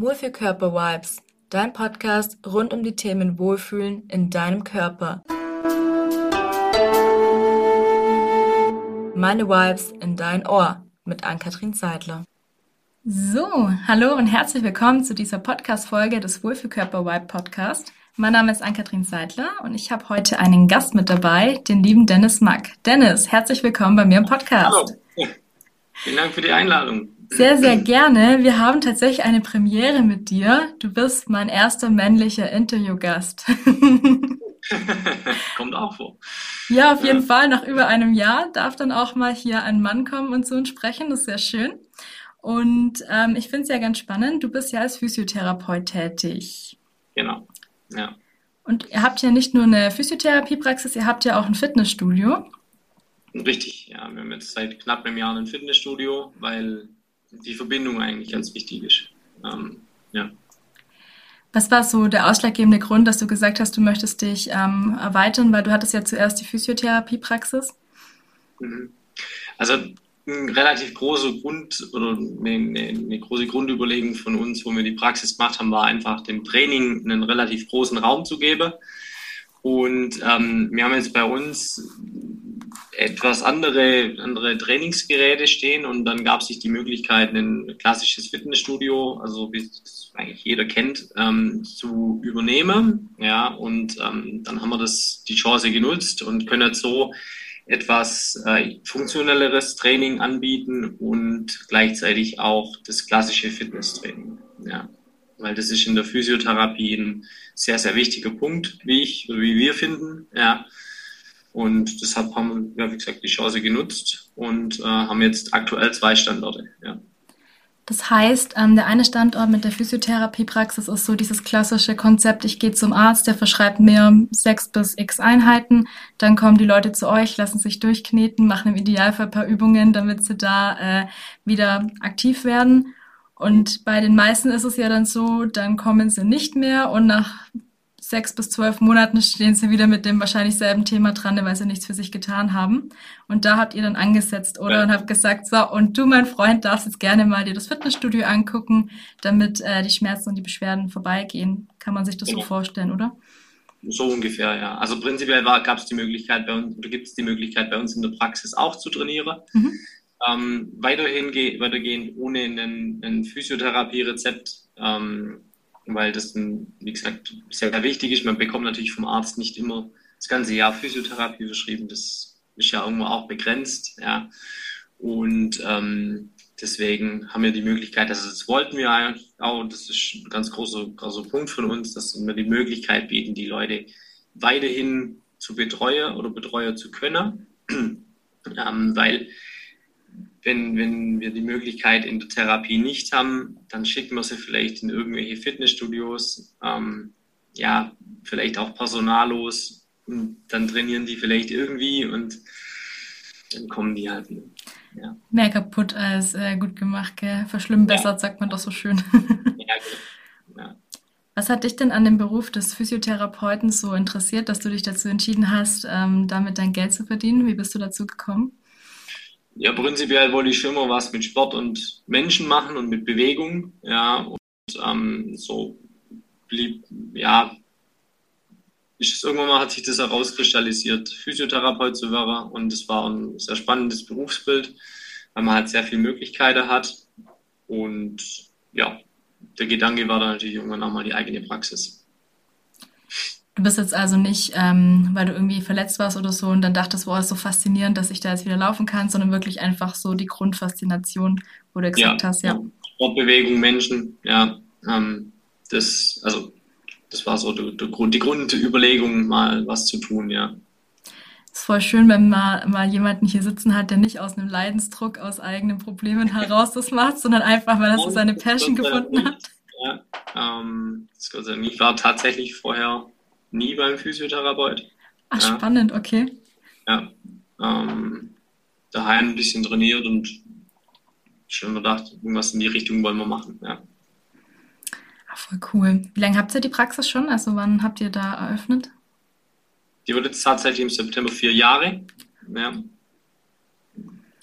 Wohlfühlkörper-Vibes, dein Podcast rund um die Themen Wohlfühlen in deinem Körper. Meine Vibes in dein Ohr mit Ann-Kathrin Seidler. So, hallo und herzlich willkommen zu dieser Podcast-Folge des Wohlfühlkörper-Vibe Podcast. Mein Name ist Ann-Kathrin Seidler und ich habe heute einen Gast mit dabei, den lieben Dennis Mack. Dennis, herzlich willkommen bei mir im Podcast. Hallo. Vielen Dank für die Einladung. Sehr, sehr gerne. Wir haben tatsächlich eine Premiere mit dir. Du bist mein erster männlicher Interviewgast. Kommt auch vor. Ja, auf jeden ja. Fall. Nach über einem Jahr darf dann auch mal hier ein Mann kommen und zu uns sprechen. Das ist sehr schön. Und ähm, ich finde es ja ganz spannend. Du bist ja als Physiotherapeut tätig. Genau. Ja. Und ihr habt ja nicht nur eine Physiotherapiepraxis, ihr habt ja auch ein Fitnessstudio. Richtig, ja. Wir haben jetzt seit knapp einem Jahr ein Fitnessstudio, weil die Verbindung eigentlich ganz wichtig ist. Ähm, ja. Was war so der ausschlaggebende Grund, dass du gesagt hast, du möchtest dich ähm, erweitern, weil du hattest ja zuerst die Physiotherapiepraxis? Mhm. Also ein relativ großer Grund oder eine, eine, eine, große Grundüberlegung von uns, wo wir die Praxis gemacht haben, war einfach dem Training einen relativ großen Raum zu geben. Und ähm, wir haben jetzt bei uns etwas andere, andere Trainingsgeräte stehen und dann gab es sich die Möglichkeit, ein klassisches Fitnessstudio, also wie es eigentlich jeder kennt, ähm, zu übernehmen. Ja, und ähm, dann haben wir das, die Chance genutzt und können jetzt so etwas äh, funktionelleres Training anbieten und gleichzeitig auch das klassische Fitnesstraining. Ja, weil das ist in der Physiotherapie ein sehr, sehr wichtiger Punkt, wie ich wie wir finden. Ja. Und deshalb haben wir, wie gesagt, die Chance genutzt und äh, haben jetzt aktuell zwei Standorte. Ja. Das heißt, ähm, der eine Standort mit der Physiotherapiepraxis ist so dieses klassische Konzept, ich gehe zum Arzt, der verschreibt mir sechs bis x Einheiten, dann kommen die Leute zu euch, lassen sich durchkneten, machen im Idealfall ein paar Übungen, damit sie da äh, wieder aktiv werden. Und bei den meisten ist es ja dann so, dann kommen sie nicht mehr und nach sechs bis zwölf Monaten stehen sie wieder mit dem wahrscheinlich selben Thema dran, weil sie nichts für sich getan haben. Und da habt ihr dann angesetzt, oder? Ja. Und habt gesagt, so, und du, mein Freund, darfst jetzt gerne mal dir das Fitnessstudio angucken, damit äh, die Schmerzen und die Beschwerden vorbeigehen. Kann man sich das genau. so vorstellen, oder? So ungefähr, ja. Also prinzipiell gab es die Möglichkeit bei uns, oder gibt es die Möglichkeit bei uns in der Praxis auch zu trainieren. Mhm. Ähm, weiterhin weitergehend ohne ein, ein Physiotherapie-Rezept. Ähm, weil das, wie gesagt, sehr wichtig ist. Man bekommt natürlich vom Arzt nicht immer das ganze Jahr Physiotherapie verschrieben. Das ist ja irgendwo auch begrenzt. Ja. Und ähm, deswegen haben wir die Möglichkeit, also das wollten wir eigentlich auch, das ist ein ganz großer, großer Punkt von uns, dass wir die Möglichkeit bieten, die Leute weiterhin zu betreuen oder betreuen zu können. ähm, weil wenn, wenn wir die Möglichkeit in der Therapie nicht haben, dann schicken wir sie vielleicht in irgendwelche Fitnessstudios, ähm, ja, vielleicht auch personallos und dann trainieren die vielleicht irgendwie und dann kommen die halt wieder. Ja. Mehr kaputt als äh, gut gemacht, gell? Verschlimmbessert, ja. sagt man doch so schön. ja, genau. Ja. Was hat dich denn an dem Beruf des Physiotherapeuten so interessiert, dass du dich dazu entschieden hast, ähm, damit dein Geld zu verdienen? Wie bist du dazu gekommen? Ja, prinzipiell wollte ich schon immer was mit Sport und Menschen machen und mit Bewegung. Ja, und ähm, so blieb, ja, ist, irgendwann mal hat sich das herauskristallisiert, Physiotherapeut zu werden. Und es war ein sehr spannendes Berufsbild, weil man halt sehr viele Möglichkeiten hat. Und ja, der Gedanke war dann natürlich irgendwann auch mal die eigene Praxis. Du bist jetzt also nicht, ähm, weil du irgendwie verletzt warst oder so und dann dachtest, wow, ist so faszinierend, dass ich da jetzt wieder laufen kann, sondern wirklich einfach so die Grundfaszination, wo du gesagt ja, hast, ja. Sportbewegung, Menschen, ja. Ähm, das, also, das war so Grund, die Grundüberlegung, mal was zu tun, ja. Es ist voll schön, wenn man mal jemanden hier sitzen hat, der nicht aus einem Leidensdruck, aus eigenen Problemen heraus das macht, sondern einfach, weil er so seine Passion gefunden hat. Ja, ähm, ich war tatsächlich vorher nie beim Physiotherapeut. Ach, ja. spannend, okay. Ja. Ähm, daheim ein bisschen trainiert und schon gedacht, irgendwas in die Richtung wollen wir machen. Ja. Ach, voll cool. Wie lange habt ihr die Praxis schon? Also wann habt ihr da eröffnet? Die wurde jetzt tatsächlich im September vier Jahre. Ja.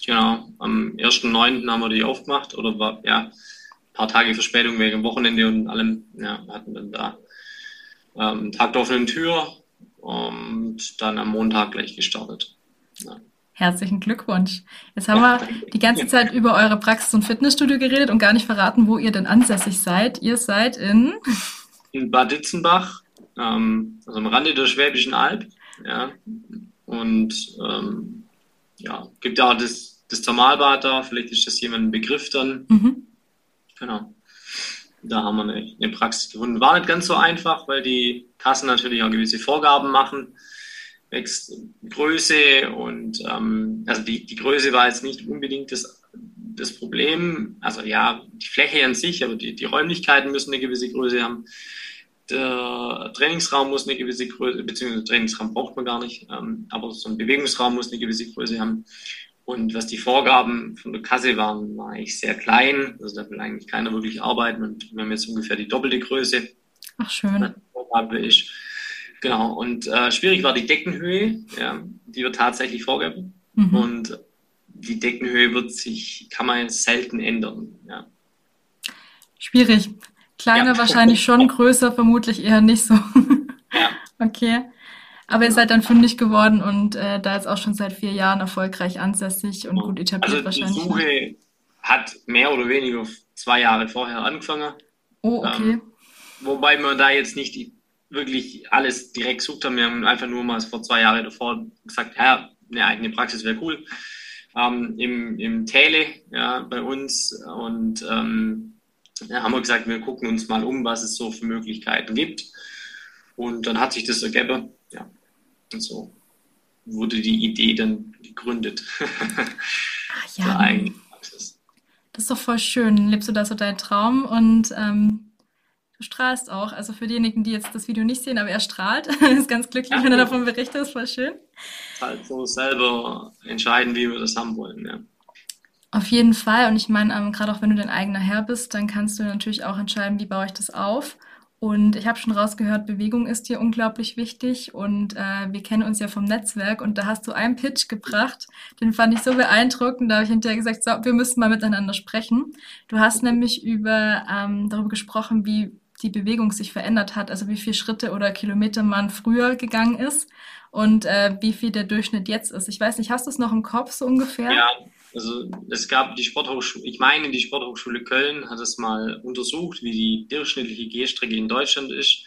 Genau, am 1.9. haben wir die aufgemacht oder war, ja, paar Tage Verspätung wegen Wochenende und allem. Ja, wir hatten dann da ähm, Tag der offenen Tür und dann am Montag gleich gestartet. Ja. Herzlichen Glückwunsch. Jetzt haben wir die ganze Zeit über eure Praxis und Fitnessstudio geredet und gar nicht verraten, wo ihr denn ansässig seid. Ihr seid in? In Bad Ditzenbach, ähm, also am Rande der Schwäbischen Alb. Ja. Und ähm, ja, gibt ja auch das, das Thermalbad da, vielleicht ist das jemand ein Begriff dann. Mhm. Genau. Da haben wir eine, eine Praxis gefunden. War nicht ganz so einfach, weil die Kassen natürlich auch gewisse Vorgaben machen wächst Größe und ähm, also die, die Größe war jetzt nicht unbedingt das, das Problem. Also ja, die Fläche an sich, aber die, die Räumlichkeiten müssen eine gewisse Größe haben. Der Trainingsraum muss eine gewisse Größe, beziehungsweise Trainingsraum braucht man gar nicht, ähm, aber so ein Bewegungsraum muss eine gewisse Größe haben. Und was die Vorgaben von der Kasse waren, war eigentlich sehr klein. Also da will eigentlich keiner wirklich arbeiten und wir haben jetzt ungefähr die doppelte Größe. Ach schön. Vorgabe ist. Genau, und äh, schwierig war die Deckenhöhe, ja, die wird tatsächlich vorgegeben. Mhm. Und die Deckenhöhe wird sich, kann man selten ändern. Ja. Schwierig. Kleiner ja. wahrscheinlich schon, größer vermutlich eher nicht so. ja. Okay. Aber ihr seid dann fündig geworden und äh, da jetzt auch schon seit vier Jahren erfolgreich ansässig und gut etabliert also wahrscheinlich. Die Suche hat mehr oder weniger zwei Jahre vorher angefangen. Oh, okay. Ähm, wobei man da jetzt nicht wirklich alles direkt gesucht haben. Wir haben einfach nur mal vor zwei Jahren davor gesagt, ja, eine eigene Praxis wäre cool. Ähm, im, Im Täle, ja, bei uns. Und ähm, ja, haben wir gesagt, wir gucken uns mal um, was es so für Möglichkeiten gibt. Und dann hat sich das ergeben. Ja. Und so wurde die Idee dann gegründet. Ach, ja. Das ist doch voll schön. Lebst du da so deinen Traum und ähm, Du strahlst auch. Also für diejenigen, die jetzt das Video nicht sehen, aber er strahlt. ist ganz glücklich, ja, wenn er davon berichtet. Ist voll schön. Halt so selber entscheiden, wie wir das haben wollen. Ja. Auf jeden Fall. Und ich meine, ähm, gerade auch wenn du dein eigener Herr bist, dann kannst du natürlich auch entscheiden, wie baue ich das auf. Und ich habe schon rausgehört, Bewegung ist dir unglaublich wichtig. Und äh, wir kennen uns ja vom Netzwerk. Und da hast du einen Pitch gebracht, den fand ich so beeindruckend. Da habe ich hinterher gesagt, so, wir müssen mal miteinander sprechen. Du hast nämlich über ähm, darüber gesprochen, wie die Bewegung sich verändert hat, also wie viele Schritte oder Kilometer man früher gegangen ist und äh, wie viel der Durchschnitt jetzt ist. Ich weiß nicht, hast du es noch im Kopf so ungefähr? Ja, also es gab die Sporthochschule, ich meine, die Sporthochschule Köln hat es mal untersucht, wie die durchschnittliche Gehstrecke in Deutschland ist.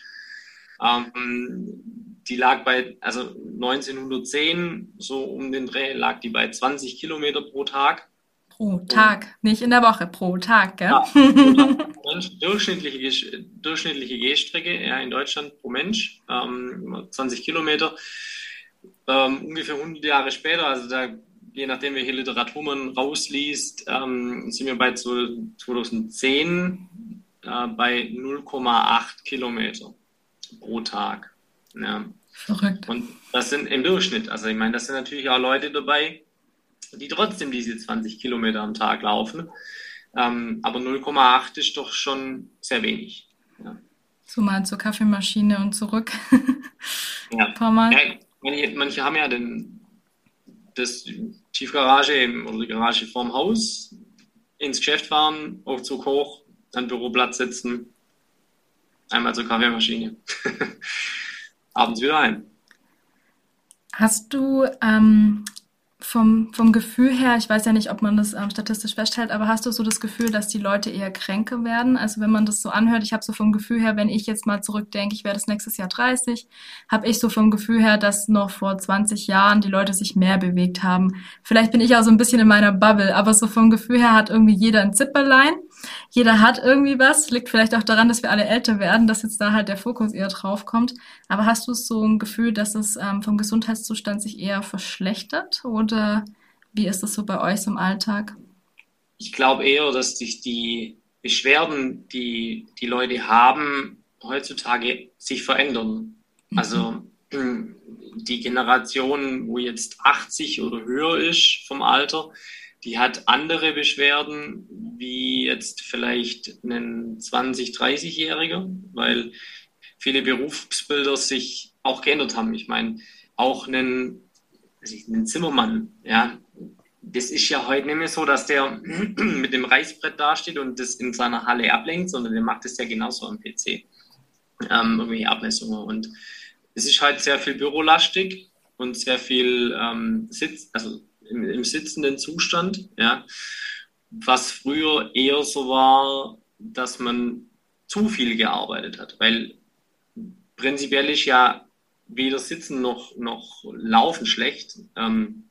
Ähm, die lag bei, also 1910, so um den Dreh, lag die bei 20 Kilometer pro Tag. Pro Tag, und, nicht in der Woche, pro Tag, gell? Ja, durchschnittliche, durchschnittliche Gehstrecke ja, in Deutschland pro Mensch, ähm, 20 Kilometer. Ähm, ungefähr 100 Jahre später, also da, je nachdem, welche Literatur man rausliest, ähm, sind wir bei 2010 äh, bei 0,8 Kilometer pro Tag. Ja. Verrückt. Und das sind im Durchschnitt, also ich meine, das sind natürlich auch Leute dabei, die trotzdem diese 20 Kilometer am Tag laufen. Ähm, aber 0,8 ist doch schon sehr wenig. Ja. So mal zur Kaffeemaschine und zurück. ja. Ein paar Mal. Ja, manche, manche, haben ja den, das Tiefgarage im, oder die Garage vorm Haus, ins Geschäft fahren, Aufzug hoch, dann Büroplatz sitzen, einmal zur Kaffeemaschine. Abends wieder heim. Hast du ähm, vom, vom Gefühl her, ich weiß ja nicht, ob man das ähm, statistisch feststellt, aber hast du so das Gefühl, dass die Leute eher kränker werden? Also wenn man das so anhört, ich habe so vom Gefühl her, wenn ich jetzt mal zurückdenke, ich werde das nächstes Jahr 30, habe ich so vom Gefühl her, dass noch vor 20 Jahren die Leute sich mehr bewegt haben. Vielleicht bin ich auch so ein bisschen in meiner Bubble, aber so vom Gefühl her hat irgendwie jeder ein Zipperlein jeder hat irgendwie was. Liegt vielleicht auch daran, dass wir alle älter werden, dass jetzt da halt der Fokus eher drauf kommt. Aber hast du so ein Gefühl, dass es ähm, vom Gesundheitszustand sich eher verschlechtert? Oder wie ist das so bei euch im Alltag? Ich glaube eher, dass sich die Beschwerden, die die Leute haben, heutzutage sich verändern. Mhm. Also die Generation, wo jetzt 80 oder höher ist vom Alter, die hat andere Beschwerden wie jetzt vielleicht ein 20-, 30-Jähriger, weil viele Berufsbilder sich auch geändert haben. Ich meine, auch einen, also einen Zimmermann, ja, das ist ja heute nicht mehr so, dass der mit dem Reißbrett dasteht und das in seiner Halle ablenkt, sondern der macht das ja genauso am PC. Ähm, irgendwelche Abmessungen. Und es ist halt sehr viel bürolastig und sehr viel ähm, Sitz, also im, im, sitzenden Zustand, ja. Was früher eher so war, dass man zu viel gearbeitet hat, weil prinzipiell ist ja weder Sitzen noch, noch Laufen schlecht. Ähm,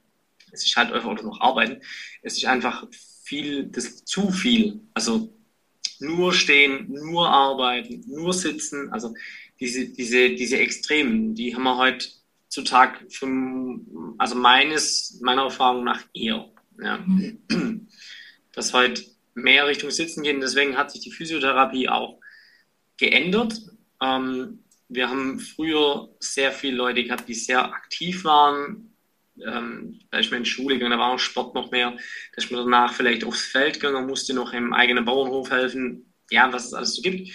es ist halt einfach noch Arbeiten. Es ist einfach viel, das zu viel. Also nur stehen, nur arbeiten, nur sitzen. Also diese, diese, diese Extremen, die haben wir heutzutage, vom, also meines, meiner Erfahrung nach eher. Ja. Mhm. Dass heute mehr Richtung Sitzen gehen. Deswegen hat sich die Physiotherapie auch geändert. Ähm, wir haben früher sehr viele Leute gehabt, die sehr aktiv waren. Ähm, da ist man in die Schule gegangen, da war auch Sport noch mehr. Da ist man danach vielleicht aufs Feld gegangen, musste noch im eigenen Bauernhof helfen. Ja, was es alles so gibt.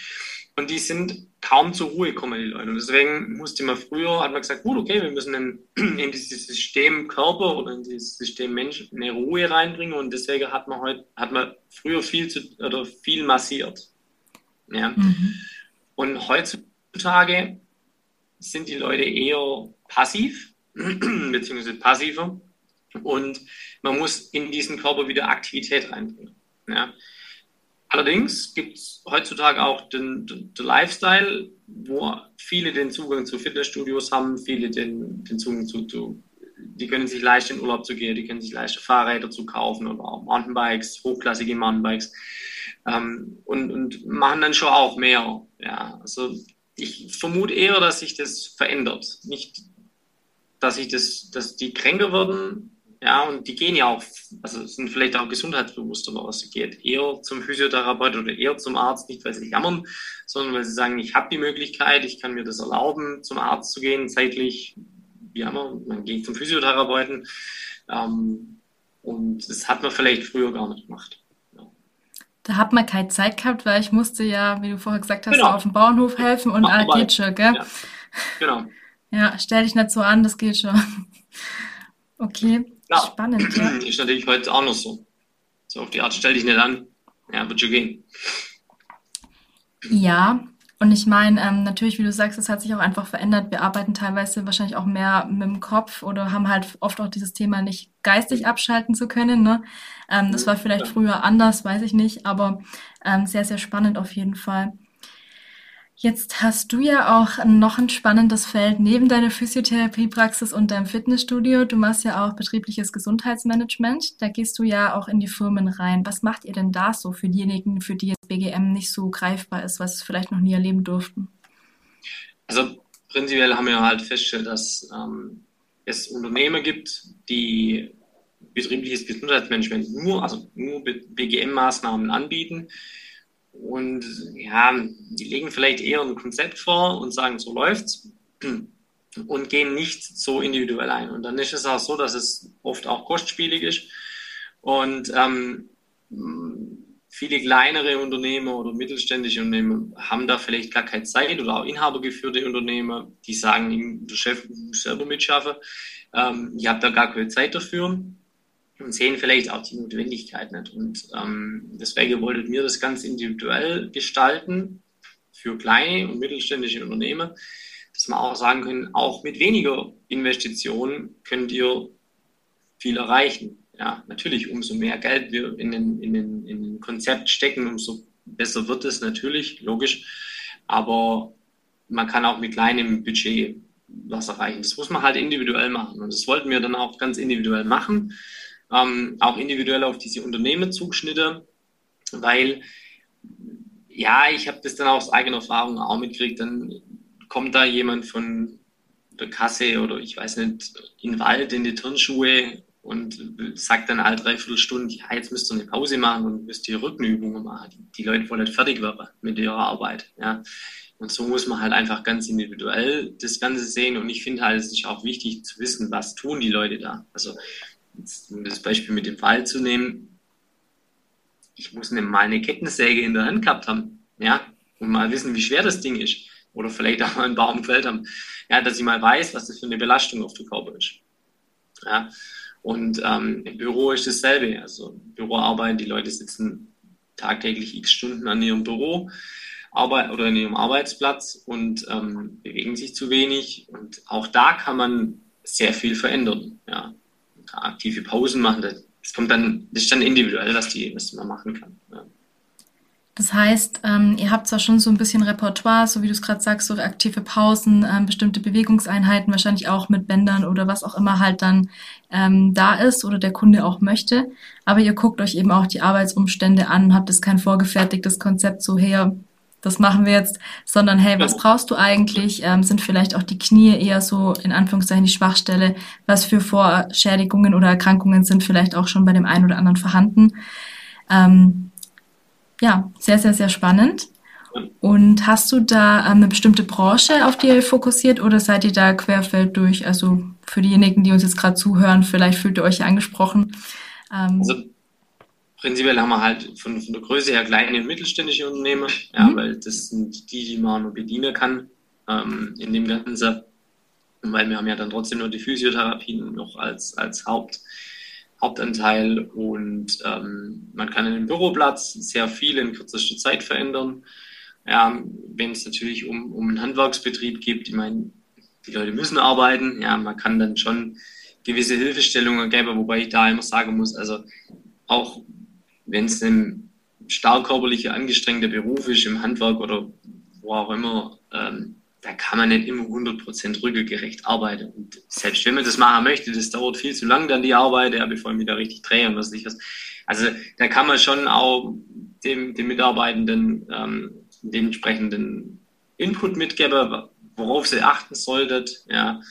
Und die sind kaum zur Ruhe gekommen, die Leute. Und deswegen musste man früher, hat man gesagt, gut, okay, wir müssen in, in dieses System Körper oder in dieses System Mensch eine Ruhe reinbringen. Und deswegen hat man heute, hat man früher viel zu, oder viel massiert. Ja. Mhm. Und heutzutage sind die Leute eher passiv, beziehungsweise passiver. Und man muss in diesen Körper wieder Aktivität reinbringen. Ja. Allerdings gibt es heutzutage auch den, den, den, Lifestyle, wo viele den Zugang zu Fitnessstudios haben, viele den, den Zugang zu, zu, die können sich leicht in Urlaub zu gehen, die können sich leicht Fahrräder zu kaufen oder auch Mountainbikes, hochklassige Mountainbikes ähm, und, und machen dann schon auch mehr. Ja, also ich vermute eher, dass sich das verändert. Nicht, dass sich das, dass die kränker werden, ja, und die gehen ja auch, also sind vielleicht auch gesundheitsbewusster, was sie geht. Eher zum Physiotherapeut oder eher zum Arzt, nicht weil sie jammern, sondern weil sie sagen, ich habe die Möglichkeit, ich kann mir das erlauben, zum Arzt zu gehen, zeitlich, wie immer, man geht zum Physiotherapeuten. Ähm, und das hat man vielleicht früher gar nicht gemacht. Da hat man keine Zeit gehabt, weil ich musste ja, wie du vorher gesagt hast, genau. auf dem Bauernhof helfen und ah, geht schon, gell? Ja. Genau. Ja, stell dich nicht so an, das geht schon. Okay, ja. spannend. Ja. Ist natürlich heute auch noch so. So auf die Art, stell dich nicht an. Ja, wird schon gehen. Ja, und ich meine, ähm, natürlich, wie du sagst, es hat sich auch einfach verändert. Wir arbeiten teilweise wahrscheinlich auch mehr mit dem Kopf oder haben halt oft auch dieses Thema nicht geistig abschalten zu können. Ne? Ähm, das war vielleicht früher anders, weiß ich nicht, aber ähm, sehr, sehr spannend auf jeden Fall. Jetzt hast du ja auch noch ein spannendes Feld neben deiner Physiotherapiepraxis und deinem Fitnessstudio. Du machst ja auch betriebliches Gesundheitsmanagement. Da gehst du ja auch in die Firmen rein. Was macht ihr denn da so für diejenigen, für die jetzt BGM nicht so greifbar ist, was vielleicht noch nie erleben durften? Also prinzipiell haben wir halt festgestellt, dass ähm, es Unternehmen gibt, die betriebliches Gesundheitsmanagement nur, also nur BGM-Maßnahmen anbieten und ja, die legen vielleicht eher ein Konzept vor und sagen, so läuft's und gehen nicht so individuell ein. Und dann ist es auch so, dass es oft auch kostspielig ist. Und ähm, viele kleinere Unternehmen oder mittelständische Unternehmen haben da vielleicht gar keine Zeit oder auch inhabergeführte Unternehmen, die sagen, der Chef muss selber mitschaffen. Ähm, ich habe da gar keine Zeit dafür und sehen vielleicht auch die Notwendigkeit nicht. Und ähm, deswegen wollten wir das ganz individuell gestalten für kleine und mittelständische Unternehmen, dass wir auch sagen können, auch mit weniger Investitionen könnt ihr viel erreichen. Ja, natürlich, umso mehr Geld wir in den, in den, in den Konzept stecken, umso besser wird es natürlich, logisch. Aber man kann auch mit kleinem Budget was erreichen. Das muss man halt individuell machen. Und das wollten wir dann auch ganz individuell machen ähm, auch individuell auf diese Unternehmen zugeschnitten, weil ja, ich habe das dann aus eigener Erfahrung auch mitgekriegt, dann kommt da jemand von der Kasse oder ich weiß nicht, in den Wald in die Turnschuhe und sagt dann alle dreiviertel Stunden, ja, jetzt müsst ihr eine Pause machen und müsst ihr Rückenübungen machen. Die, die Leute wollen nicht fertig werden mit ihrer Arbeit. Ja. Und so muss man halt einfach ganz individuell das Ganze sehen. Und ich finde halt, es ist auch wichtig zu wissen, was tun die Leute da. Also um das Beispiel mit dem Fall zu nehmen, ich muss mal eine Kettensäge in der Hand gehabt haben, ja, und mal wissen, wie schwer das Ding ist. Oder vielleicht auch mal einen Baum gefällt haben. Ja, dass ich mal weiß, was das für eine Belastung auf den Körper ist. Ja. Und ähm, im Büro ist dasselbe. Also Büroarbeit, die Leute sitzen tagtäglich x Stunden an ihrem Büro Arbeit oder in ihrem Arbeitsplatz und ähm, bewegen sich zu wenig. Und auch da kann man sehr viel verändern. Ja. Aktive Pausen machen, das, kommt dann, das ist dann individuell, was, die, was man machen kann. Ja. Das heißt, ähm, ihr habt zwar schon so ein bisschen Repertoire, so wie du es gerade sagst, so aktive Pausen, ähm, bestimmte Bewegungseinheiten, wahrscheinlich auch mit Bändern oder was auch immer halt dann ähm, da ist oder der Kunde auch möchte. Aber ihr guckt euch eben auch die Arbeitsumstände an, habt es kein vorgefertigtes Konzept so her, das machen wir jetzt, sondern hey, was brauchst du eigentlich? Ähm, sind vielleicht auch die Knie eher so in Anführungszeichen die Schwachstelle? Was für Vorschädigungen oder Erkrankungen sind vielleicht auch schon bei dem einen oder anderen vorhanden? Ähm, ja, sehr, sehr, sehr spannend. Und hast du da ähm, eine bestimmte Branche, auf die ihr fokussiert oder seid ihr da querfeld durch? Also für diejenigen, die uns jetzt gerade zuhören, vielleicht fühlt ihr euch ja angesprochen. Ähm, also prinzipiell haben wir halt von, von der Größe her kleine und mittelständische Unternehmen, ja, mhm. weil das sind die, die man nur bedienen kann ähm, in dem Ganzen. Weil wir haben ja dann trotzdem nur die Physiotherapie noch als, als Haupt, Hauptanteil und ähm, man kann einen Büroplatz sehr viel in kürzester Zeit verändern. Ja, wenn es natürlich um, um einen Handwerksbetrieb geht, ich meine, die Leute müssen arbeiten, ja, man kann dann schon gewisse Hilfestellungen geben, wobei ich da immer sagen muss, also auch wenn es ein stark körperlicher, angestrengter Beruf ist, im Handwerk oder wo auch immer, ähm, da kann man nicht immer 100% rückgerecht arbeiten. Und selbst wenn man das machen möchte, das dauert viel zu lang dann die Arbeit, ja, bevor ich mich da richtig drehe und was nicht was. Also da kann man schon auch dem, dem Mitarbeitenden ähm, den entsprechenden Input mitgeben, worauf sie achten sollten, ja.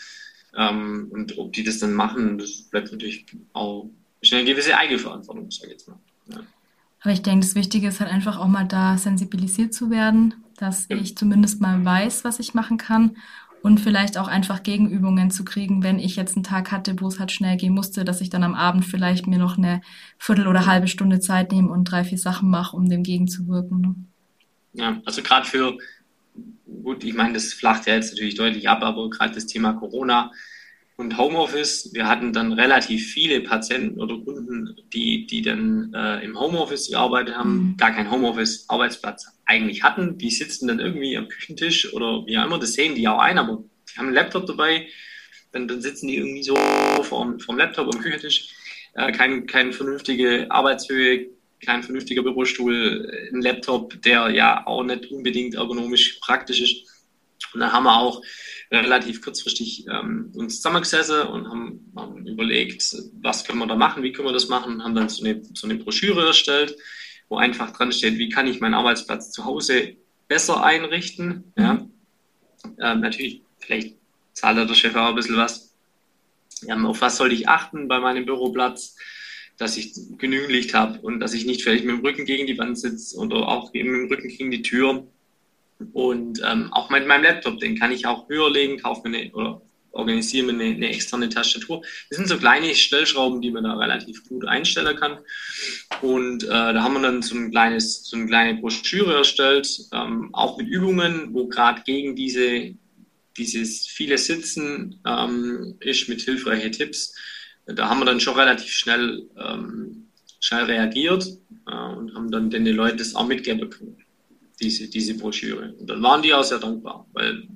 Ähm, und ob die das dann machen, das bleibt natürlich auch eine gewisse Eigenverantwortung, sage ich jetzt mal. Aber ich denke, das Wichtige ist halt einfach auch mal da sensibilisiert zu werden, dass ich zumindest mal weiß, was ich machen kann und vielleicht auch einfach Gegenübungen zu kriegen, wenn ich jetzt einen Tag hatte, wo es halt schnell gehen musste, dass ich dann am Abend vielleicht mir noch eine Viertel oder halbe Stunde Zeit nehme und drei, vier Sachen mache, um dem gegenzuwirken. Ne? Ja, also gerade für, gut, ich meine, das flacht ja jetzt natürlich deutlich ab, aber gerade das Thema Corona und Homeoffice. Wir hatten dann relativ viele Patienten oder Kunden, die, die dann äh, im Homeoffice gearbeitet haben, mhm. gar keinen Homeoffice-Arbeitsplatz eigentlich hatten. Die sitzen dann irgendwie am Küchentisch oder wie auch immer, das sehen die auch ein, aber die haben einen Laptop dabei, dann, dann sitzen die irgendwie so vorm, vorm Laptop am Küchentisch. Äh, kein, keine vernünftige Arbeitshöhe, kein vernünftiger Bürostuhl, ein Laptop, der ja auch nicht unbedingt ergonomisch praktisch ist. Und dann haben wir auch relativ kurzfristig ähm, uns zusammengesessen und haben, haben, überlegt, was können wir da machen, wie können wir das machen, haben dann so eine, so eine Broschüre erstellt, wo einfach dran steht, wie kann ich meinen Arbeitsplatz zu Hause besser einrichten. Ja? Ähm, natürlich, vielleicht zahlt der Chef auch ein bisschen was. Ähm, auf was sollte ich achten bei meinem Büroplatz? dass ich genügend Licht habe und dass ich nicht vielleicht mit dem Rücken gegen die Wand sitze oder auch eben mit dem Rücken gegen die Tür. Und ähm, auch mit meinem Laptop, den kann ich auch höher legen, kaufe mir eine, oder organisiere mir eine, eine externe Tastatur. Das sind so kleine Stellschrauben, die man da relativ gut einstellen kann. Und äh, da haben wir dann so, ein kleines, so eine kleine Broschüre erstellt, ähm, auch mit Übungen, wo gerade gegen diese, dieses viele Sitzen ähm, ist mit hilfreichen Tipps. Da haben wir dann schon relativ schnell, ähm, schnell reagiert äh, und haben dann den Leuten das auch mitgeben können diese, diese Broschüre. Und dann waren die auch sehr dankbar, weil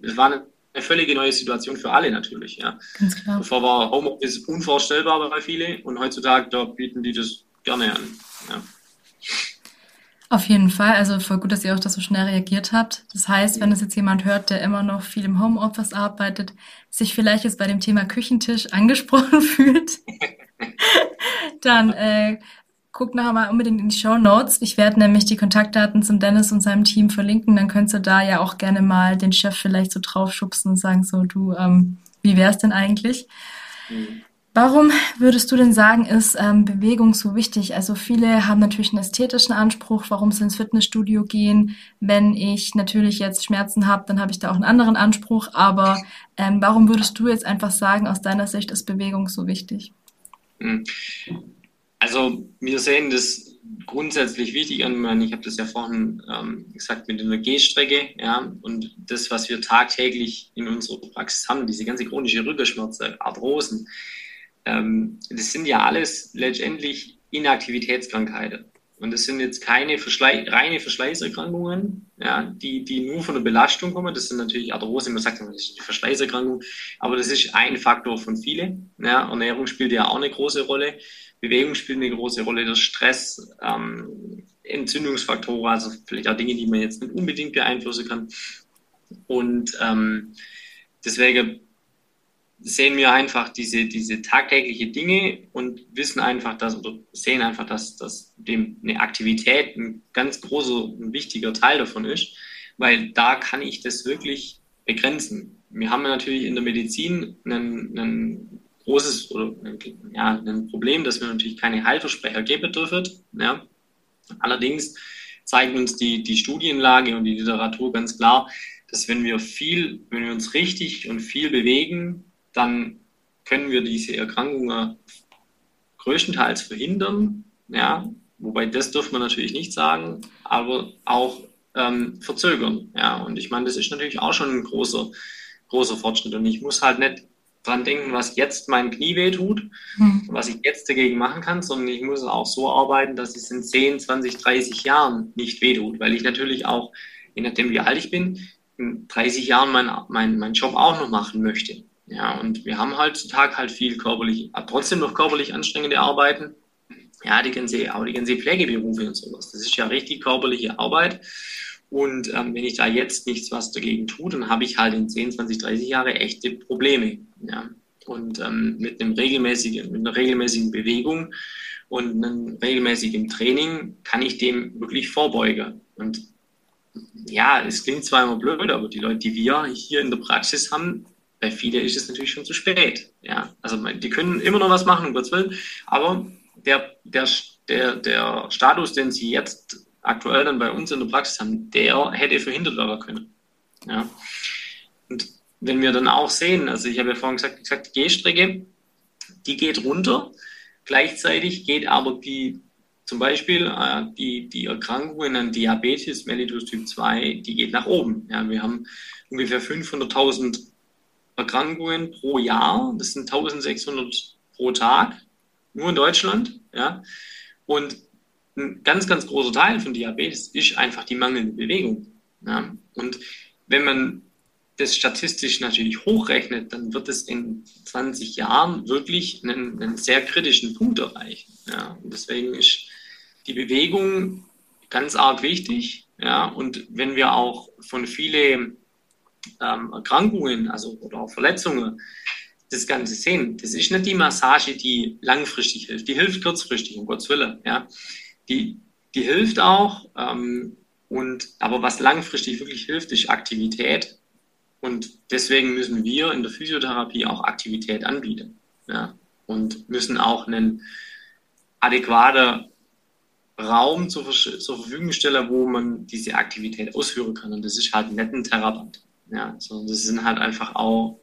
es war eine, eine völlige neue Situation für alle natürlich. Ja. Ganz klar. Bevor war Homeoffice unvorstellbar bei vielen und heutzutage da bieten die das gerne an. Ja. Auf jeden Fall. Also voll gut, dass ihr auch das so schnell reagiert habt. Das heißt, wenn es jetzt jemand hört, der immer noch viel im Homeoffice arbeitet, sich vielleicht jetzt bei dem Thema Küchentisch angesprochen fühlt, dann äh, guck nachher mal unbedingt in die Show Notes. Ich werde nämlich die Kontaktdaten zum Dennis und seinem Team verlinken. Dann könntest du da ja auch gerne mal den Chef vielleicht so draufschubsen und sagen so, du, ähm, wie wär's denn eigentlich? Mhm. Warum würdest du denn sagen, ist ähm, Bewegung so wichtig? Also viele haben natürlich einen ästhetischen Anspruch, warum sie ins Fitnessstudio gehen. Wenn ich natürlich jetzt Schmerzen habe, dann habe ich da auch einen anderen Anspruch. Aber ähm, warum würdest du jetzt einfach sagen, aus deiner Sicht ist Bewegung so wichtig? Mhm. Also wir sehen das grundsätzlich wichtig an. Ich habe das ja vorhin ähm, gesagt mit einer Gehstrecke, ja, und das, was wir tagtäglich in unserer Praxis haben, diese ganze chronische Rückenschmerzen, Arthrosen, ähm, das sind ja alles letztendlich Inaktivitätskrankheiten. Und das sind jetzt keine Verschlei reine Verschleißerkrankungen, ja, die, die nur von der Belastung kommen. Das sind natürlich Arthrose, man sagt, das ist eine Verschleißerkrankung, aber das ist ein Faktor von vielen. Ja. Ernährung spielt ja auch eine große Rolle, Bewegung spielt eine große Rolle, der Stress, ähm, Entzündungsfaktoren, also vielleicht auch Dinge, die man jetzt nicht unbedingt beeinflussen kann. Und ähm, deswegen sehen wir einfach diese, diese tagtägliche Dinge und wissen einfach, dass oder sehen einfach, dass, dass dem eine Aktivität ein ganz großer, ein wichtiger Teil davon ist, weil da kann ich das wirklich begrenzen. Wir haben natürlich in der Medizin ein, ein großes oder ja, ein Problem, dass wir natürlich keine Heilversprecher geben dürfen. Ja. Allerdings zeigen uns die, die Studienlage und die Literatur ganz klar, dass wenn wir viel, wenn wir uns richtig und viel bewegen, dann können wir diese Erkrankungen größtenteils verhindern. Ja, wobei das dürfen wir natürlich nicht sagen, aber auch ähm, verzögern. Ja, und ich meine, das ist natürlich auch schon ein großer, großer Fortschritt. Und ich muss halt nicht dran denken, was jetzt mein Knie weh tut, hm. was ich jetzt dagegen machen kann, sondern ich muss auch so arbeiten, dass es in 10, 20, 30 Jahren nicht weh tut, weil ich natürlich auch, je nachdem wie alt ich bin, in 30 Jahren meinen mein, mein Job auch noch machen möchte. Ja, und wir haben heutzutage halt viel körperlich, trotzdem noch körperlich anstrengende Arbeiten. Ja, die ganze, auch die ganze Pflegeberufe und sowas. Das ist ja richtig körperliche Arbeit. Und ähm, wenn ich da jetzt nichts was dagegen tue, dann habe ich halt in 10, 20, 30 Jahre echte Probleme. Ja. Und ähm, mit, einem regelmäßigen, mit einer regelmäßigen Bewegung und einem regelmäßigen Training kann ich dem wirklich vorbeugen. Und ja, es klingt zwar immer blöd, aber die Leute, die wir hier in der Praxis haben, bei vielen ist es natürlich schon zu spät. Ja, also die können immer noch was machen, um Gottes Willen, aber der, der, der, der Status, den sie jetzt aktuell dann bei uns in der Praxis haben, der hätte verhindert werden können. Ja. Und wenn wir dann auch sehen, also ich habe ja vorhin gesagt, gesagt die Gehstrecke, die geht runter, gleichzeitig geht aber die zum Beispiel äh, die, die Erkrankungen an Diabetes mellitus Typ 2, die geht nach oben. Ja, wir haben ungefähr 500.000 Erkrankungen pro Jahr. Das sind 1600 pro Tag, nur in Deutschland. Ja. Und ein ganz, ganz großer Teil von Diabetes ist einfach die mangelnde Bewegung. Ja. Und wenn man das statistisch natürlich hochrechnet, dann wird es in 20 Jahren wirklich einen, einen sehr kritischen Punkt erreichen. Ja. Und deswegen ist die Bewegung ganz arg wichtig. Ja. Und wenn wir auch von vielen ähm, Erkrankungen also, oder auch Verletzungen das Ganze sehen. Das ist nicht die Massage, die langfristig hilft. Die hilft kurzfristig, um Gottes Willen. Ja. Die, die hilft auch. Ähm, und, aber was langfristig wirklich hilft, ist Aktivität. Und deswegen müssen wir in der Physiotherapie auch Aktivität anbieten. Ja. Und müssen auch einen adäquaten Raum zur, zur Verfügung stellen, wo man diese Aktivität ausführen kann. Und das ist halt nicht ein Therapeut. Ja, so, das sind halt einfach auch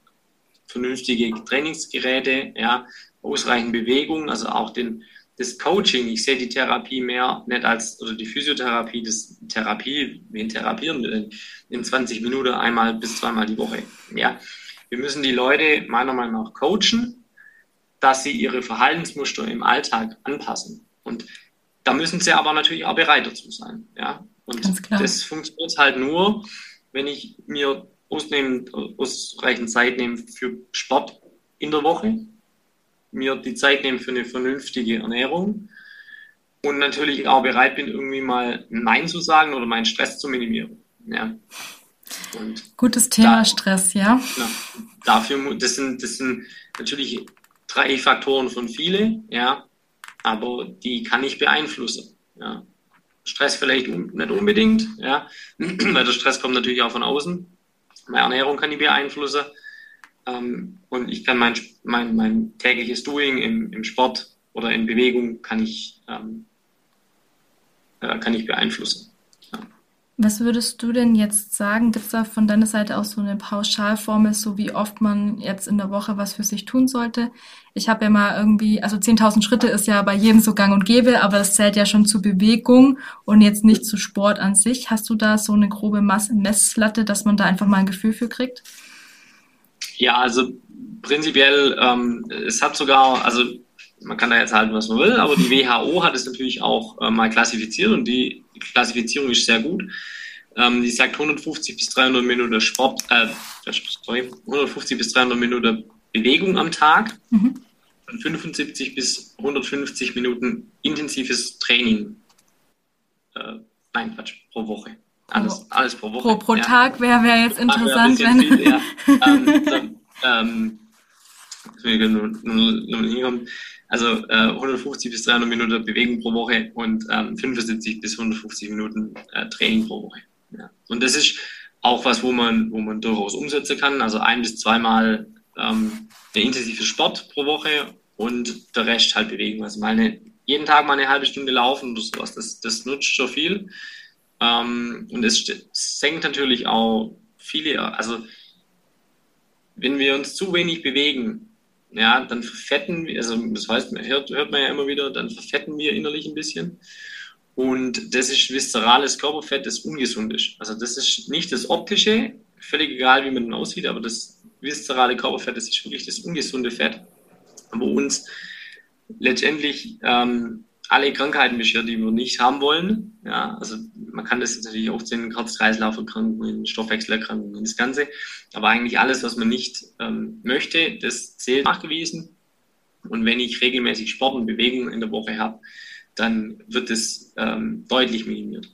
vernünftige Trainingsgeräte, ja, ausreichend Bewegung, also auch den, das Coaching. Ich sehe die Therapie mehr nicht als, oder die Physiotherapie, das Therapie, wen therapieren wir denn? In 20 Minuten einmal bis zweimal die Woche. Ja, wir müssen die Leute meiner Meinung nach coachen, dass sie ihre Verhaltensmuster im Alltag anpassen. Und da müssen sie aber natürlich auch bereit dazu sein. Ja, und das funktioniert halt nur, wenn ich mir ausreichend Zeit nehmen für Sport in der Woche, mir die Zeit nehmen für eine vernünftige Ernährung und natürlich auch bereit bin, irgendwie mal Nein zu sagen oder meinen Stress zu minimieren. Ja. Und Gutes Thema da, Stress, ja. Na, dafür, das sind, das sind natürlich drei Faktoren von viele, ja, aber die kann ich beeinflussen. Ja. Stress vielleicht nicht unbedingt, ja, weil der Stress kommt natürlich auch von außen. Meine Ernährung kann ich beeinflussen. Ähm, und ich kann mein, mein, mein tägliches Doing im, im Sport oder in Bewegung kann ich, ähm, äh, kann ich beeinflussen. Was würdest du denn jetzt sagen? Gibt es da von deiner Seite auch so eine Pauschalformel, so wie oft man jetzt in der Woche was für sich tun sollte? Ich habe ja mal irgendwie, also 10.000 Schritte ist ja bei jedem so gang und gäbe, aber das zählt ja schon zu Bewegung und jetzt nicht zu Sport an sich. Hast du da so eine grobe Mass Messlatte, dass man da einfach mal ein Gefühl für kriegt? Ja, also prinzipiell, ähm, es hat sogar, also man kann da jetzt halten, was man will, aber die WHO hat es natürlich auch äh, mal klassifiziert und die Klassifizierung ist sehr gut. Ähm, die sagt 150 bis 300 Minuten Sport, äh, sorry, 150 bis 300 Minuten Bewegung am Tag mhm. und 75 bis 150 Minuten intensives Training. Äh, nein, Quatsch, pro Woche. Alles, alles pro Woche. Pro, pro ja. Tag wäre wär jetzt interessant, wenn. Viel, ja. ähm, ähm, also äh, 150 bis 300 Minuten Bewegung pro Woche und ähm, 75 bis 150 Minuten äh, Training pro Woche. Ja. Und das ist auch was, wo man, wo man durchaus umsetzen kann. Also ein bis zweimal ähm, der intensive Sport pro Woche und der Rest halt Bewegung. Also meine, jeden Tag mal eine halbe Stunde laufen oder sowas, das, das nutzt schon viel. Ähm, und es senkt natürlich auch viele, also wenn wir uns zu wenig bewegen, ja, dann verfetten wir, also das heißt, hört, hört man ja immer wieder, dann verfetten wir innerlich ein bisschen. Und das ist viszerales Körperfett, das ungesund ist. Also das ist nicht das optische, völlig egal, wie man dann aussieht, aber das viszerale Körperfett, das ist wirklich das ungesunde Fett, wo uns letztendlich ähm, alle Krankheiten beschert, die wir nicht haben wollen. Ja, also man kann das natürlich auch sehen, Herz-Kreislauf-Erkrankungen, Stoffwechselerkrankungen, das Ganze. Aber eigentlich alles, was man nicht ähm, möchte, das zählt nachgewiesen. Und wenn ich regelmäßig Sport und Bewegung in der Woche habe, dann wird es ähm, deutlich minimiert.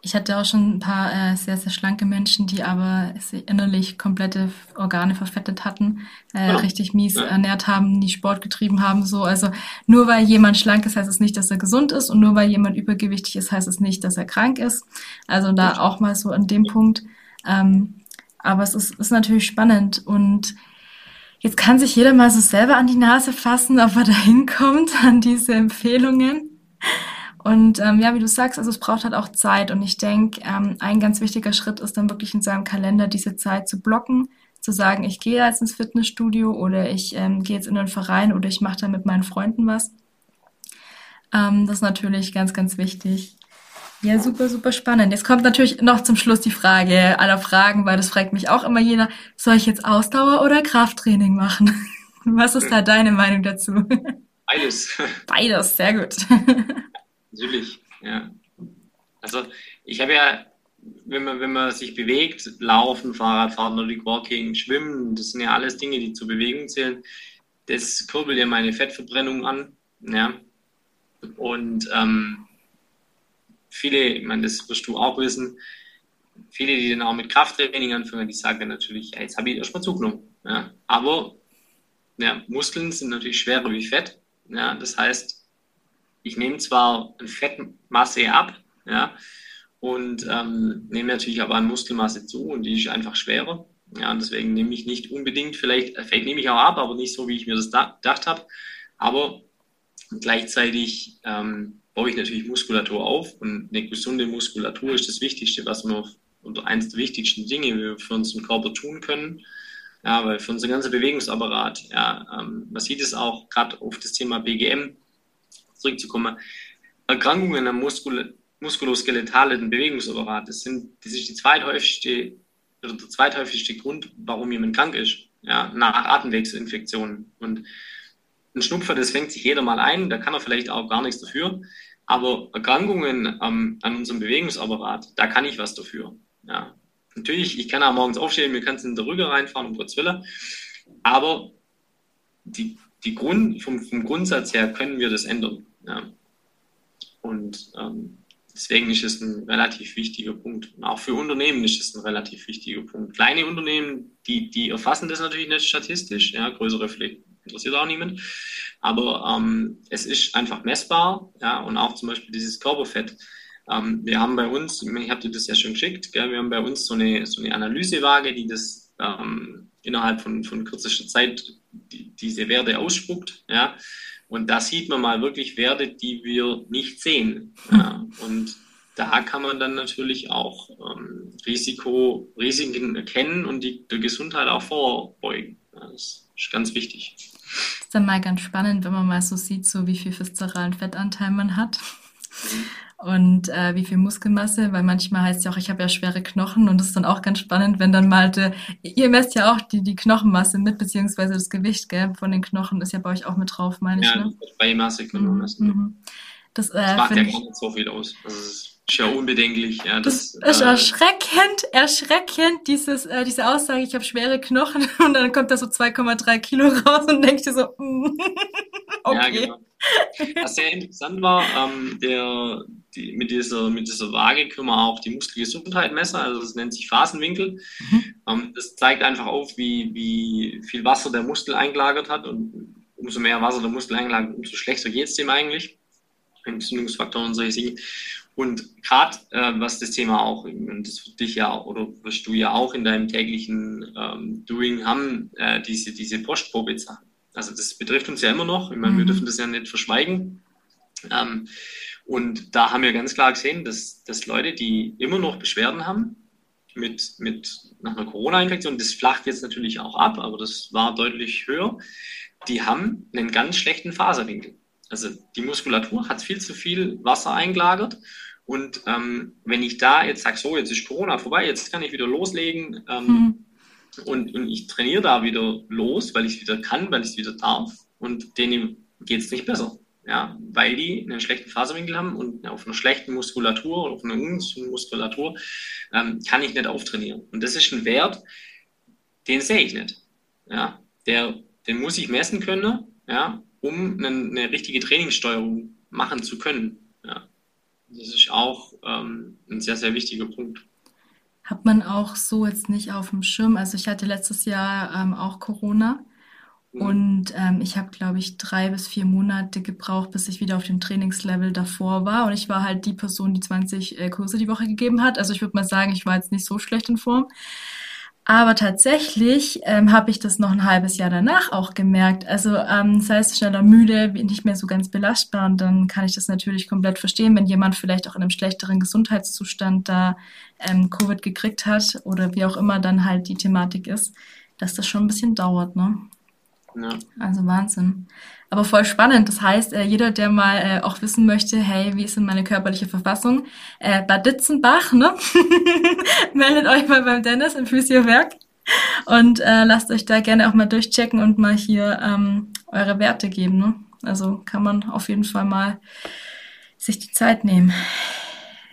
Ich hatte auch schon ein paar äh, sehr, sehr schlanke Menschen, die aber innerlich komplette Organe verfettet hatten, äh, ja. richtig mies ja. ernährt haben, nie Sport getrieben haben. So, also nur weil jemand schlank ist, heißt es nicht, dass er gesund ist und nur weil jemand übergewichtig ist, heißt es nicht, dass er krank ist. Also da auch mal so an dem Punkt. Ähm, aber es ist, ist natürlich spannend und jetzt kann sich jeder mal so selber an die Nase fassen, ob er da hinkommt an diese Empfehlungen. Und ähm, ja, wie du sagst, also es braucht halt auch Zeit. Und ich denke, ähm, ein ganz wichtiger Schritt ist dann wirklich in seinem Kalender diese Zeit zu blocken, zu sagen, ich gehe jetzt ins Fitnessstudio oder ich ähm, gehe jetzt in einen Verein oder ich mache da mit meinen Freunden was. Ähm, das ist natürlich ganz, ganz wichtig. Ja, super, super spannend. Jetzt kommt natürlich noch zum Schluss die Frage aller Fragen, weil das fragt mich auch immer jeder, soll ich jetzt Ausdauer oder Krafttraining machen? Was ist da deine Meinung dazu? Beides. Beides, sehr gut. Natürlich, ja. Also ich habe ja, wenn man, wenn man sich bewegt, Laufen, Fahrradfahren, Nordic Walking, Schwimmen, das sind ja alles Dinge, die zur Bewegung zählen. Das kurbelt ja meine Fettverbrennung an. Ja. Und ähm, viele, ich meine, das wirst du auch wissen, viele, die dann auch mit Krafttraining anfangen, die sagen dann natürlich, ja, jetzt habe ich erstmal zugenommen. Ja. Aber ja, Muskeln sind natürlich schwerer wie Fett. Ja. Das heißt, ich nehme zwar eine Fettmasse ab, ja, und ähm, nehme natürlich aber an Muskelmasse zu und die ist einfach schwerer. Ja, und deswegen nehme ich nicht unbedingt, vielleicht, vielleicht nehme ich auch ab, aber nicht so, wie ich mir das gedacht habe. Aber gleichzeitig ähm, baue ich natürlich Muskulatur auf und eine gesunde Muskulatur ist das Wichtigste, was wir oder eines der wichtigsten Dinge, für unseren Körper tun können. Ja, weil für unseren ganzen Bewegungsapparat, ja, ähm, man sieht es auch gerade auf das Thema BGM, zurückzukommen. Erkrankungen am Muskul muskuloskeletalen Bewegungsapparat, das, sind, das ist die zweithäufigste, oder der zweithäufigste Grund, warum jemand krank ist, ja, nach Atemwegsinfektionen. Und ein Schnupfer, das fängt sich jeder mal ein, da kann er vielleicht auch gar nichts dafür. Aber Erkrankungen ähm, an unserem Bewegungsapparat, da kann ich was dafür. Ja. Natürlich, ich kann auch morgens aufstehen, mir kann es in der Rüge reinfahren, um Gottes Willen. Aber die, die Grund, vom, vom Grundsatz her können wir das ändern. Ja. Und ähm, deswegen ist es ein relativ wichtiger Punkt. Und auch für Unternehmen ist es ein relativ wichtiger Punkt. Kleine Unternehmen, die, die erfassen das natürlich nicht statistisch, ja, größere vielleicht interessiert auch niemand. Aber ähm, es ist einfach messbar, ja, und auch zum Beispiel dieses Körperfett. Ähm, wir haben bei uns, ich habe dir das ja schon geschickt, gell, wir haben bei uns so eine, so eine Analysewaage, die das ähm, innerhalb von, von kürzester Zeit die, diese Werte ausspuckt, ja. Und da sieht man mal wirklich Werte, die wir nicht sehen. Ja. Und da kann man dann natürlich auch ähm, Risiko, Risiken erkennen und die der Gesundheit auch vorbeugen. Ja, das ist ganz wichtig. Das ist dann mal ganz spannend, wenn man mal so sieht, so wie viel viszeralen Fettanteil man hat. Mhm. Und äh, wie viel Muskelmasse, weil manchmal heißt es ja auch, ich habe ja schwere Knochen und das ist dann auch ganz spannend, wenn dann mal, de, ihr messt ja auch die, die Knochenmasse mit, beziehungsweise das Gewicht gell, von den Knochen ist ja bei euch auch mit drauf, meine ja, ich. Ne? bei Masse können wir messen. Mhm. Das, äh, das macht ja gar nicht so viel aus. Das ist ist ja unbedenklich. Ja, das, das ist äh, erschreckend, erschreckend, dieses, äh, diese Aussage, ich habe schwere Knochen und dann kommt da so 2,3 Kilo raus und denkst dir so, mm, okay. Ja, genau. Was sehr interessant war, ähm, der, die, mit, dieser, mit dieser Waage können wir auch die Muskelgesundheit messen, also das nennt sich Phasenwinkel. Mhm. Ähm, das zeigt einfach auf, wie, wie viel Wasser der Muskel eingelagert hat und umso mehr Wasser der Muskel eingelagert, umso schlechter geht es dem eigentlich. Entzündungsfaktoren und solche Dinge. Und gerade äh, was das Thema auch, und das wird dich ja oder wirst du ja auch in deinem täglichen ähm, Doing haben, äh, diese, diese Postprobe-Sachen. Also das betrifft uns ja immer noch. Ich meine, mhm. wir dürfen das ja nicht verschweigen. Ähm, und da haben wir ganz klar gesehen, dass, dass Leute, die immer noch Beschwerden haben, mit, mit nach einer Corona-Infektion, das flacht jetzt natürlich auch ab, aber das war deutlich höher, die haben einen ganz schlechten Faserwinkel. Also die Muskulatur hat viel zu viel Wasser eingelagert und ähm, wenn ich da jetzt sage, so, jetzt ist Corona vorbei, jetzt kann ich wieder loslegen ähm, mhm. und, und ich trainiere da wieder los, weil ich es wieder kann, weil ich es wieder darf und denen geht es nicht besser. Ja, weil die einen schlechten Faserwinkel haben und auf einer schlechten Muskulatur, auf einer ungesunden Muskulatur, ähm, kann ich nicht auftrainieren. Und das ist ein Wert, den sehe ich nicht. Ja, der, den muss ich messen können, ja, um eine, eine richtige Trainingssteuerung machen zu können. Ja. Das ist auch ähm, ein sehr, sehr wichtiger Punkt. Hat man auch so jetzt nicht auf dem Schirm. Also ich hatte letztes Jahr ähm, auch Corona mhm. und ähm, ich habe, glaube ich, drei bis vier Monate gebraucht, bis ich wieder auf dem Trainingslevel davor war. Und ich war halt die Person, die 20 äh, Kurse die Woche gegeben hat. Also ich würde mal sagen, ich war jetzt nicht so schlecht in Form. Aber tatsächlich ähm, habe ich das noch ein halbes Jahr danach auch gemerkt. Also ähm, das heißt, schneller müde, nicht mehr so ganz belastbar. Und dann kann ich das natürlich komplett verstehen, wenn jemand vielleicht auch in einem schlechteren Gesundheitszustand da ähm, Covid gekriegt hat oder wie auch immer dann halt die Thematik ist, dass das schon ein bisschen dauert. Ne? Also Wahnsinn. Aber voll spannend. Das heißt, äh, jeder, der mal äh, auch wissen möchte, hey, wie ist denn meine körperliche Verfassung? Äh, Bad Ditzenbach, ne? Meldet euch mal beim Dennis im Physiowerk und äh, lasst euch da gerne auch mal durchchecken und mal hier ähm, eure Werte geben. Ne? Also kann man auf jeden Fall mal sich die Zeit nehmen.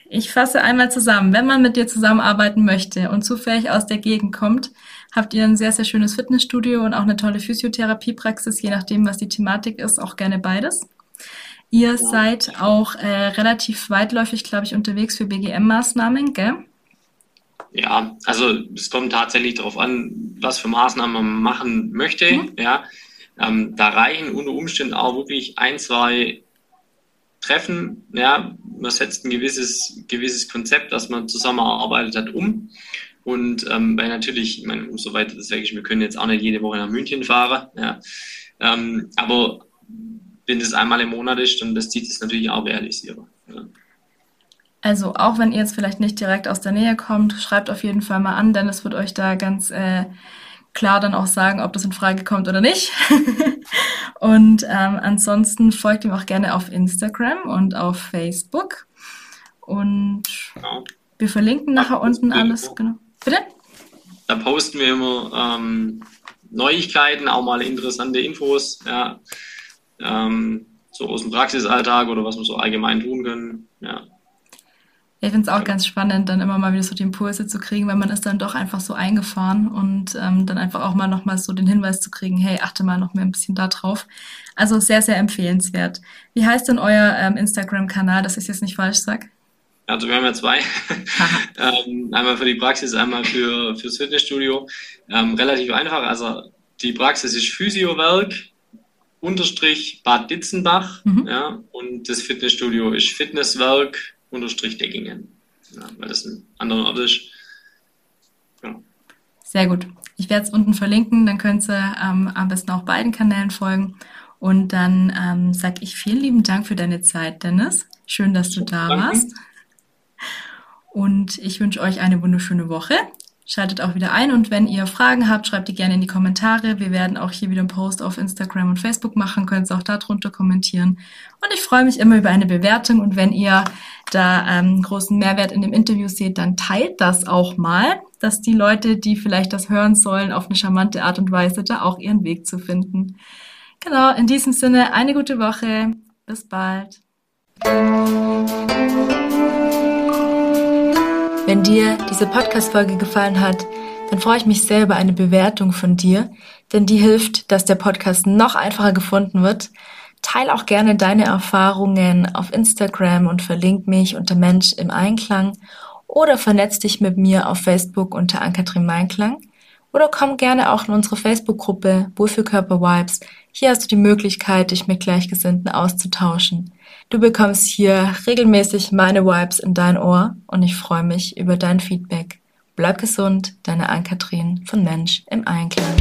Ich fasse einmal zusammen. Wenn man mit dir zusammenarbeiten möchte und zufällig aus der Gegend kommt, habt ihr ein sehr, sehr schönes Fitnessstudio und auch eine tolle Physiotherapiepraxis, je nachdem, was die Thematik ist, auch gerne beides. Ihr ja. seid auch äh, relativ weitläufig, glaube ich, unterwegs für BGM-Maßnahmen, gell? Ja, also es kommt tatsächlich darauf an, was für Maßnahmen man machen möchte. Mhm. Ja, ähm, da reichen unter Umständen auch wirklich ein, zwei Treffen. Ja, man setzt ein gewisses, gewisses Konzept, das man zusammenarbeitet hat, um. Und ähm, weil natürlich, ich meine, umso weiter das weg ist, wir können jetzt auch nicht jede Woche nach München fahren. Ja. Ähm, aber wenn das einmal im Monat ist, dann das zieht es natürlich auch realisieren. Ja. Also auch wenn ihr jetzt vielleicht nicht direkt aus der Nähe kommt, schreibt auf jeden Fall mal an, denn es wird euch da ganz äh, klar dann auch sagen, ob das in Frage kommt oder nicht. und ähm, ansonsten folgt ihm auch gerne auf Instagram und auf Facebook. Und genau. wir verlinken nachher unten alles. Genau. Bitte? Da posten wir immer ähm, Neuigkeiten, auch mal interessante Infos, ja, ähm, so aus dem Praxisalltag oder was wir so allgemein tun können. Ja. Ich finde es auch ganz spannend, dann immer mal wieder so die Impulse zu kriegen, weil man ist dann doch einfach so eingefahren und ähm, dann einfach auch mal nochmal so den Hinweis zu kriegen, hey, achte mal noch mehr ein bisschen da drauf. Also sehr, sehr empfehlenswert. Wie heißt denn euer ähm, Instagram-Kanal, dass ich jetzt nicht falsch sage? Also wir haben ja zwei. ähm, einmal für die Praxis, einmal für fürs Fitnessstudio. Ähm, relativ einfach. Also die Praxis ist Physiowerk unterstrich Bad Ditzenbach. Mhm. Ja, und das Fitnessstudio ist Fitnesswerk unterstrich Deckingen. Ja, weil das ein anderer Ort ist. Ja. Sehr gut. Ich werde es unten verlinken, dann könnt ihr ähm, am besten auch beiden Kanälen folgen. Und dann ähm, sage ich vielen lieben Dank für deine Zeit, Dennis. Schön, dass du da Danke. warst. Und ich wünsche euch eine wunderschöne Woche. Schaltet auch wieder ein und wenn ihr Fragen habt, schreibt die gerne in die Kommentare. Wir werden auch hier wieder einen Post auf Instagram und Facebook machen, könnt ihr auch darunter kommentieren. Und ich freue mich immer über eine Bewertung und wenn ihr da ähm, großen Mehrwert in dem Interview seht, dann teilt das auch mal, dass die Leute, die vielleicht das hören sollen, auf eine charmante Art und Weise da auch ihren Weg zu finden. Genau, in diesem Sinne eine gute Woche. Bis bald. Wenn dir diese Podcast-Folge gefallen hat, dann freue ich mich sehr über eine Bewertung von dir, denn die hilft, dass der Podcast noch einfacher gefunden wird. Teil auch gerne deine Erfahrungen auf Instagram und verlink mich unter Mensch im Einklang oder vernetz dich mit mir auf Facebook unter Ankatrin Meinklang oder komm gerne auch in unsere Facebook-Gruppe Wohlfühlkörper Vibes. Hier hast du die Möglichkeit, dich mit Gleichgesinnten auszutauschen. Du bekommst hier regelmäßig meine Vibes in dein Ohr und ich freue mich über dein Feedback. Bleib gesund, deine Ann-Kathrin von Mensch im Einklang.